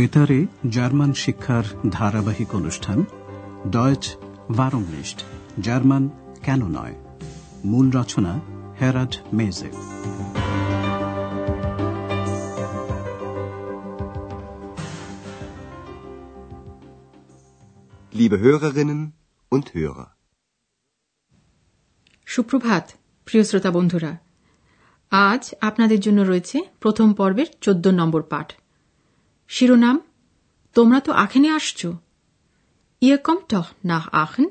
বেতারে জার্মান শিক্ষার ধারাবাহিক অনুষ্ঠান ডয়েচ ভারমনিস্ট জার্মান কেন নয়? মূল রচনা হেরাড মেজে। Liebe Hörerinnen und Hörer. সুপ্রভাত প্রিয় শ্রোতা বন্ধুরা। আজ আপনাদের জন্য রয়েছে প্রথম পর্বের চোদ্দ নম্বর পাঠ। শিরোনাম, তোমরা তো আখেনে আসছ। ইয়ে কম টহ না আখেন।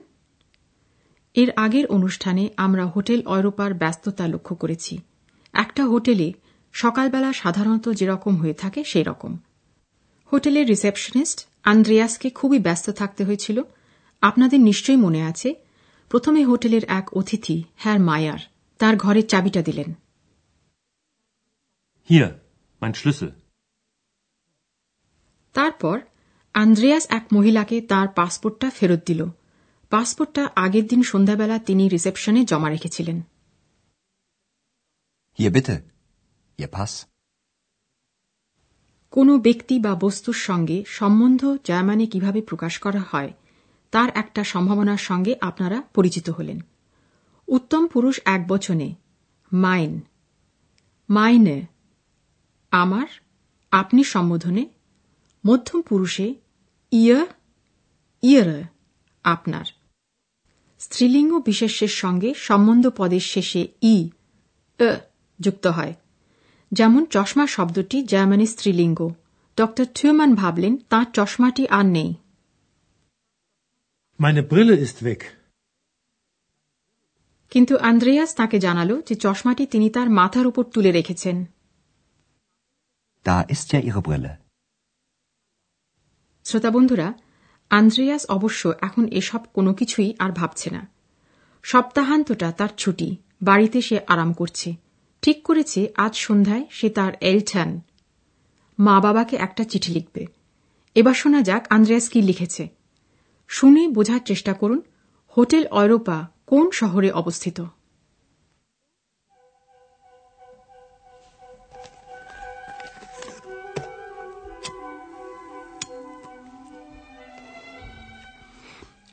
এর আগের অনুষ্ঠানে আমরা হোটেল অয়রোপার ব্যস্ততা লক্ষ্য করেছি। একটা হোটেলে সকালবেলা সাধারণত যেরকম হয়ে থাকে সেই রকম। হোটেলের রিসেপশনিস্ট আন্দ্রেয়াসকে খুবই ব্যস্ত থাকতে হয়েছিল। আপনাদের নিশ্চয়ই মনে আছে, প্রথমে হোটেলের এক অতিথি, হ্যার মায়ার, তার ঘরের চাবিটা দিলেন. তারপর আন্দ্রেয়াস এক মহিলাকে তার পাসপোর্টটা ফেরত দিল পাসপোর্টটা আগের দিন সন্ধ্যাবেলা তিনি রিসেপশনে জমা রেখেছিলেন. Ihr Pass. কোনো ব্যক্তি বা বস্তুর সঙ্গে সম্বন্ধ জার্মানে কীভাবে প্রকাশ করা হয় তার একটা সম্ভাবনার সঙ্গে আপনারা পরিচিত হলেন উত্তম পুরুষ এক বচনে মাইন মাইনে আমার আপনি সম্বোধনে মধ্যম পুরুষে ইয় ইয়র আপনার। স্ত্রীলিঙ্গ বিশেষ্যের সঙ্গে সম্বন্ধ পদের শেষে ই অ যুক্ত হয়। যেমন চশমা শব্দটি জার্মানি স্ত্রীলিঙ্গ। ড থিউমান ভাবলেন তাঁর চশমাটি আর নেই. কিন্তু আন্দ্রেয়াস তাকে জানালো যে চশমাটি তিনি তার মাথার উপর তুলে রেখেছেন। Da ist ja Ihre Brille. শ্রোতা বন্ধুরা, আন্দ্রেয়াস অবশ্য এখন এসব কোনো কিছুই আর ভাবছে না। সপ্তাহান্তটা তার ছুটি, বাড়িতে সে আরাম করছে। ঠিক করেছে, আজ সন্ধ্যায় সে তার এলঠান। মা বাবাকে একটা চিঠি লিখবে। এবার শোনা যাক আন্দ্রেয়াস কি লিখেছে। শুনে বোঝার চেষ্টা করুন, হোটেল অয়রোপা কোন শহরে অবস্থিত?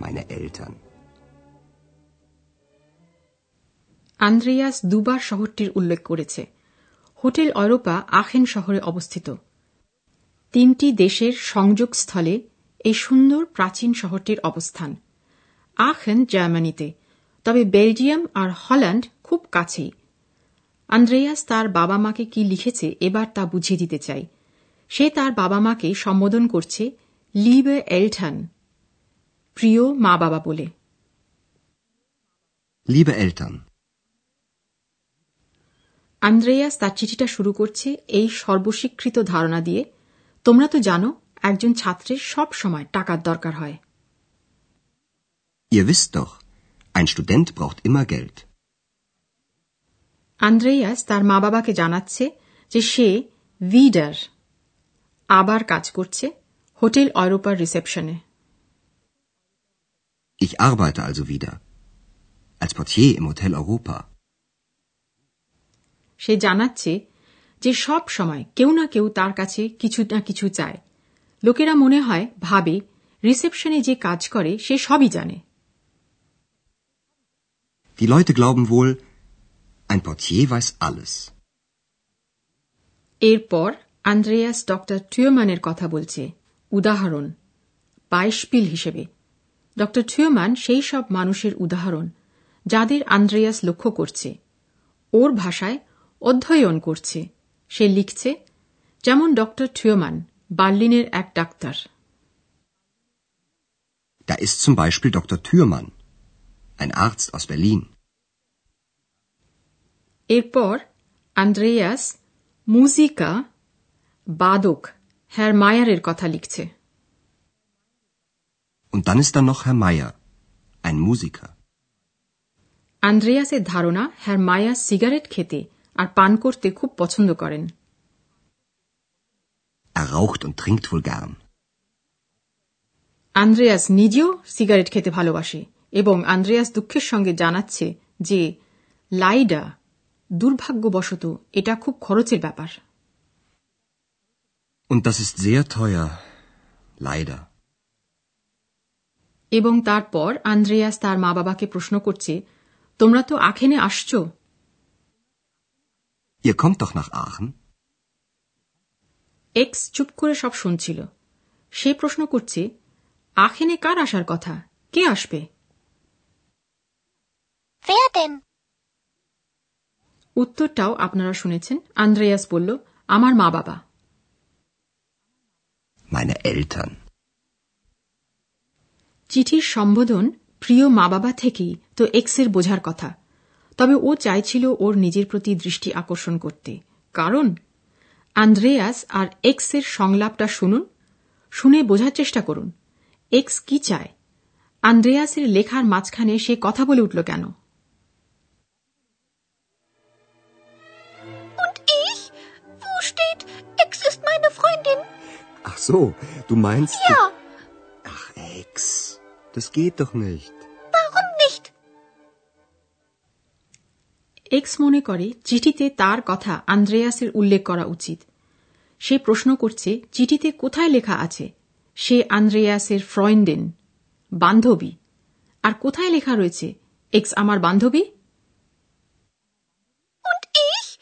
Meine Eltern. Andreas দুবার শহরটির উল্লেখ করেছে। হোটেল অরোপা আখেন শহরে অবস্থিত। তিনটি দেশের সংযোগস্থলে এই সুন্দর প্রাচীন শহরটির অবস্থান। আখেন জার্মানিতে, তবে বেলজিয়াম আর হল্যান্ড খুব কাছেই। আন্দ্রেয়াস তার বাবা মাকে কি লিখেছে এবার তা বুঝিয়ে দিতে চাই। সে তার বাবা মাকে সম্বোধন করছে, লিবে এলঠান। প্রিয় মা বাবা বলে। Liebe Eltern, আন্দ্রেয়াস তার চিঠিটা শুরু করছে এই সর্বস্বীকৃত ধারণা দিয়ে। তোমরা তো জানো একজন ছাত্রের সব সময় টাকার দরকার হয়। Ihr wisst doch, ein Student braucht immer Geld. Andreas তার মা বাবাকে জানাচ্ছে যে সে ভিডার আবার কাজ করছে হোটেল অয়রোপার রিসেপশনে। Ich arbeite also wieder. Als Portier im Hotel Europa. সে জানাচ্ছে যে সব সময় কেউ না কেউ তার কাছে কিছু না কিছু চায় লোকেরা মনে হয় ভাবে রিসেপশনে যে কাজ করে সে সবই জানে Die Leute glauben wohl, ein Portier weiß alles. এরপর আন্দ্রেয়াস ডক্টর টুয়মানের কথা বলছে উদাহরণ বাইশপিল হিসেবে ডক্টর থিওম্যান সেই সব মানুষের উদাহরণ যাদের আন্দ্রেয়াস লক্ষ্য করছে ওর ভাষায় অধ্যয়ন করছে সে লিখছে যেমন ডক্টর থিওম্যান বার্লিনের এক ডাক্তার Da ist zum Beispiel Dr. Thürmann, ein Arzt aus Berlin. এরপর আন্দ্রেয়াস মুজিকা বাদক হ্যার মায়ারের কথা লিখছে Und dann ist da noch Herr Meyer, ein Musiker. আন্দ্রেয়াসের ধারণা হ্যার মায়া সিগারেট খেতে আর পান করতে খুব পছন্দ করেন Er raucht und trinkt wohl gern. Andreas নিজেও সিগারেট খেতে ভালোবাসে এবং আন্দ্রেয়াস দুঃখের সঙ্গে জানাচ্ছে যে লাইডা দুর্ভাগ্যবশত এটা খুব খরচের ব্যাপার Und das ist sehr teuer. Leider. এবং তারপর আন্দ্রেয়াস তার মা বাবাকে প্রশ্ন করছে তোমরা তো আখেনে আসছ? এক্স চুপ করে সব শুনছিল। সে প্রশ্ন করছে আখেনে কার আসার কথা? কে আসবে? উত্তরটাও আপনারা শুনেছেন। আন্দ্রেয়াস বলল আমার মা বাবা Meine Eltern. চিঠির সম্বোধন প্রিয় মা বাবা থেকেই তো এক্সের বোঝার কথা তবে ও চাইছিল ওর নিজের প্রতি দৃষ্টি আকর্ষণ করতে কারণ আন্দ্রেয়াস আর এক্সের সংলাপটা শুনুন শুনে বোঝার চেষ্টা করুন এক্স কি চায় আন্দ্রেয়াসের লেখার মাঝখানে সে কথা বলে উঠল কেন Und ich? Wo steht, Ex ist meine Freundin? Ach so, du meinst. Ja, Ex. Das geht doch nicht. warum nicht? Ex মনে করে চিঠিতে তার কথা আন্দ্রেয়াসের উল্লেখ করা উচিত। সে প্রশ্ন করছে চিঠিতে কোথায় লেখা আছে? সে আন্দ্রেয়াসের ফ্রয়েন্ডেন বান্ধবী। আর কোথায় লেখা রয়েছে? এক্স আমার বান্ধবী? Und ich?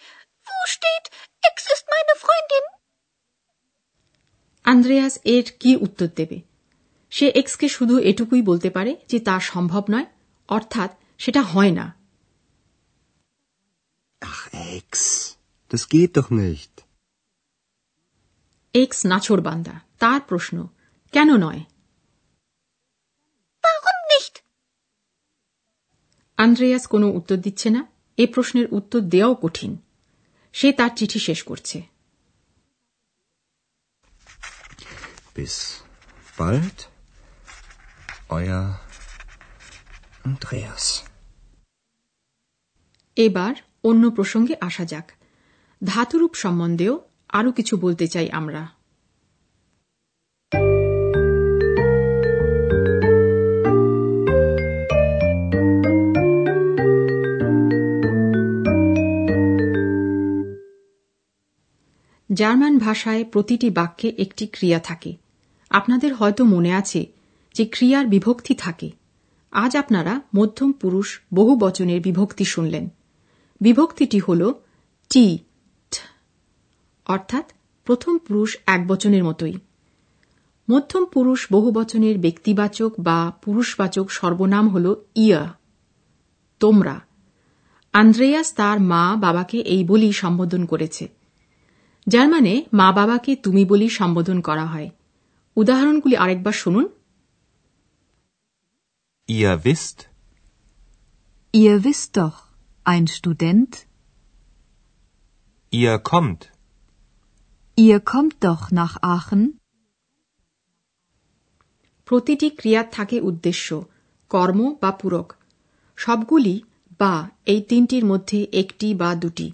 Ex ist meine Andreas এর কি উত্তর দেবে? সে এক্সকে শুধু এটুকুই বলতে পারে যে তা সম্ভব নয় অর্থাৎ সেটা হয় না Ach, Ex. Das geht doch nicht. Ex নাছোড়বান্দা তার প্রশ্ন কেন নয় Warum আন্দ্রেয়াস কোনো উত্তর দিচ্ছে না এ প্রশ্নের উত্তর দেওয়াও কঠিন সে তার চিঠি শেষ করছে Bis bald. Euer Andreas. এবার অন্য প্রসঙ্গে আসা যাক। ধাতুরূপ সম্বন্ধেও আরও কিছু বলতে চাই আমরা। জার্মান ভাষায় প্রতিটি বাক্যে একটি ক্রিয়া থাকে। আপনাদের হয়তো মনে আছে যে ক্রিয়ার বিভক্তি থাকে। আজ আপনারা মধ্যম পুরুষ বহু বচনের বিভক্তি শুনলেন। বিভক্তিটি হল টি অর্থাৎ প্রথম পুরুষ এক বচনের মতোই। মধ্যম পুরুষ বহু বচনের ব্যক্তিবাচক বা পুরুষবাচক সর্বনাম হল ইয়া, তোমরা। আন্দ্রেয়াস তার মা বাবাকে এই বলি সম্বোধন করেছে। জার্মানে মা বাবাকে তুমি বলি সম্বোধন করা হয়। উদাহরণগুলি আরেকবার শুনুন। Ihr wisst, Ihr wisst doch, ein Student, ihr kommt, ihr kommt doch nach Aachen, প্রতিটি ক্রিয়ার থাকে উদ্দেশ্য কর্ম বা পূরক। সবগুলি বা এই তিনটির মধ্যে একটি বা দুটি।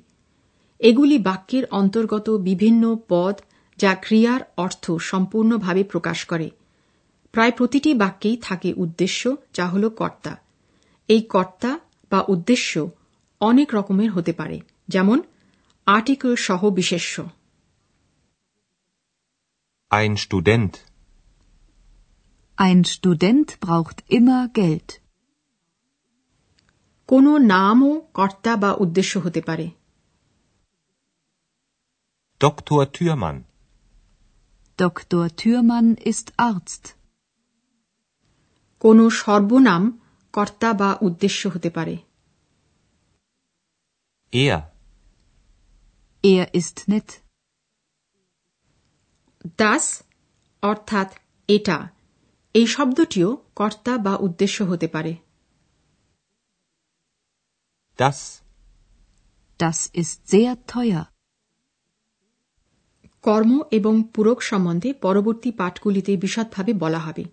এগুলি বাক্যের অন্তর্গত বিভিন্ন পদ যা ক্রিয়ার অর্থ সম্পূর্ণভাবে প্রকাশ করে। প্রায় প্রতিটি বাক্যেই থাকে উদ্দেশ্য যা হল কর্তা এই কর্তা বা উদ্দেশ্য অনেক রকমের হতে পারে যেমন আর্টিকেল সহ বিশেষ্য ein Student, ein Student braucht immer Geld. কোনো নামও কর্তা বা উদ্দেশ্য হতে পারে Dr. Thürmann, Dr. Thürmann ist Arzt. কোনো সর্বনাম কর্তা বা উদ্দেশ্য হতে পারে Er. Er ist nett. Das অর্থাৎ এটা এই শব্দটিও কর্তা বা উদ্দেশ্য হতে পারে Das. Das ist sehr teuer. কর্ম এবং পূরক সম্বন্ধে পরবর্তী পাঠগুলিতে বিশদভাবে বলা হবে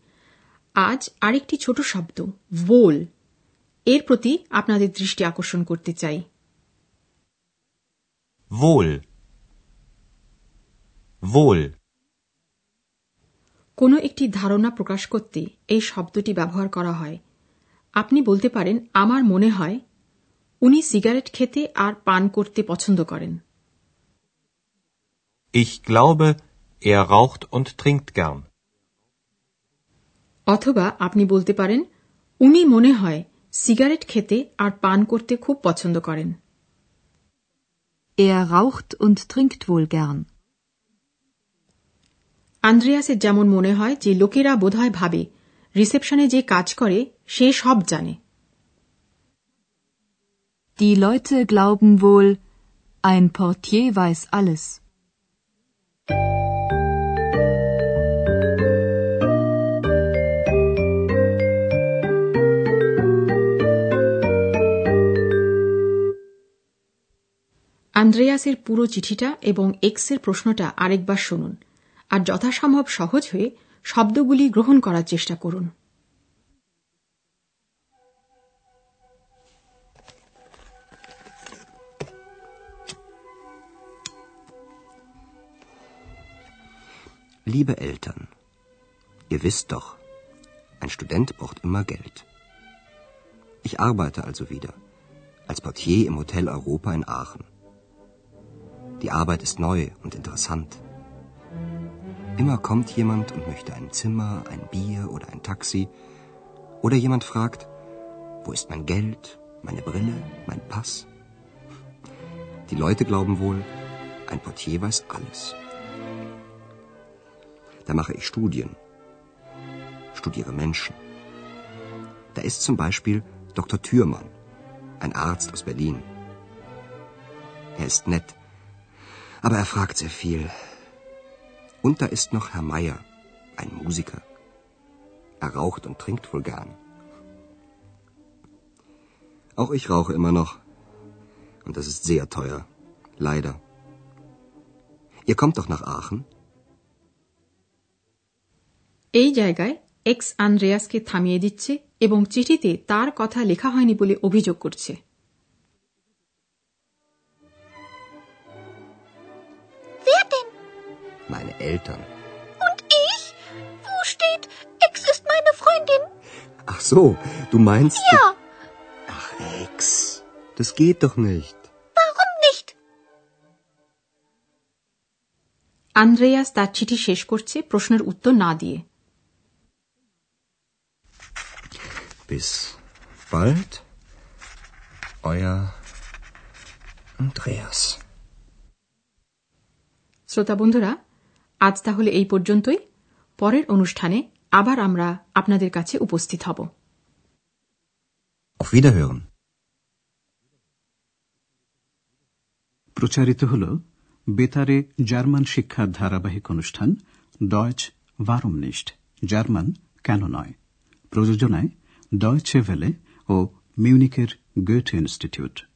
আজ আরেকটি ছোট শব্দ ভোল এর প্রতি আপনাদের দৃষ্টি আকর্ষণ করতে চাই Wohl. Wohl. কোনো একটি ধারণা প্রকাশ করতে এই শব্দটি ব্যবহার করা হয় আপনি বলতে পারেন আমার মনে হয় উনি সিগারেট খেতে আর পান করতে পছন্দ করেন Ich glaube, er raucht und trinkt gern. অথবা আপনি বলতে পারেন উনি মনে হয় সিগারেট খেতে আর পান করতে খুব পছন্দ করেন Er raucht und trinkt wohl gern. আন্দ্রেয়াসের যেমন মনে হয় যে লোকেরা বোধহয় ভাবে রিসেপশনে যে কাজ করে সে সব জানে Die Leute glauben wohl, ein Portier weiß alles. আন্দ্রেয়াসের পুরো চিঠিটা এবং এক্সের প্রশ্নটা আরেকবার শুনুন আর যথাসম্ভব সহজ হয়ে শব্দগুলি গ্রহণ করার চেষ্টা করুন Liebe Eltern, ihr wisst doch, ein Student braucht immer Geld. Ich arbeite also wieder, als Portier im Hotel Europa in Aachen. Die Arbeit ist neu und interessant. Immer kommt jemand und möchte ein Zimmer, ein Bier oder ein Taxi. Oder jemand fragt, wo ist mein Geld, meine Brille, mein Pass? Die Leute glauben wohl, ein Portier weiß alles. Da mache ich Studien, studiere Menschen. Da ist zum Beispiel Dr. Thürmann, ein Arzt aus Berlin. Er ist nett, aber er fragt sehr viel. Und da ist noch Herr Meier, ein Musiker. Er raucht und trinkt wohl gern. Auch ich rauche immer noch. Und das ist sehr teuer. Leider. Ihr kommt doch nach Aachen? এই জায়গায় x আন্দ্রেয়াসকে থামিয়ে দিচ্ছে এবং চিঠিতে তার কথা লেখা হয়নি বলে অভিযোগ করছে Eltern. Und ich? Wo steht, Ex ist meine Freundin? Ach so, du meinst. Ja, Ach, Ex. Das geht doch nicht. warum nicht? Andreas তার চিঠি শেষ করছে প্রশ্নের উত্তর না দিয়ে Bis bald. Euer Andreas. শ্রোতা বন্ধুরা আজ তাহলে এই পর্যন্তই। পরের অনুষ্ঠানে আবার আমরা আপনাদের কাছে উপস্থিত হব। প্রচারিত হল বেতারে জার্মান শিক্ষার ধারাবাহিক অনুষ্ঠান ডয়েচ ভারমনিষ্ট জার্মান কেন নয়? প্রযোজনায় ডয়েচে ভেলে ও মিউনিকের গোয়েট ইনস্টিটিউট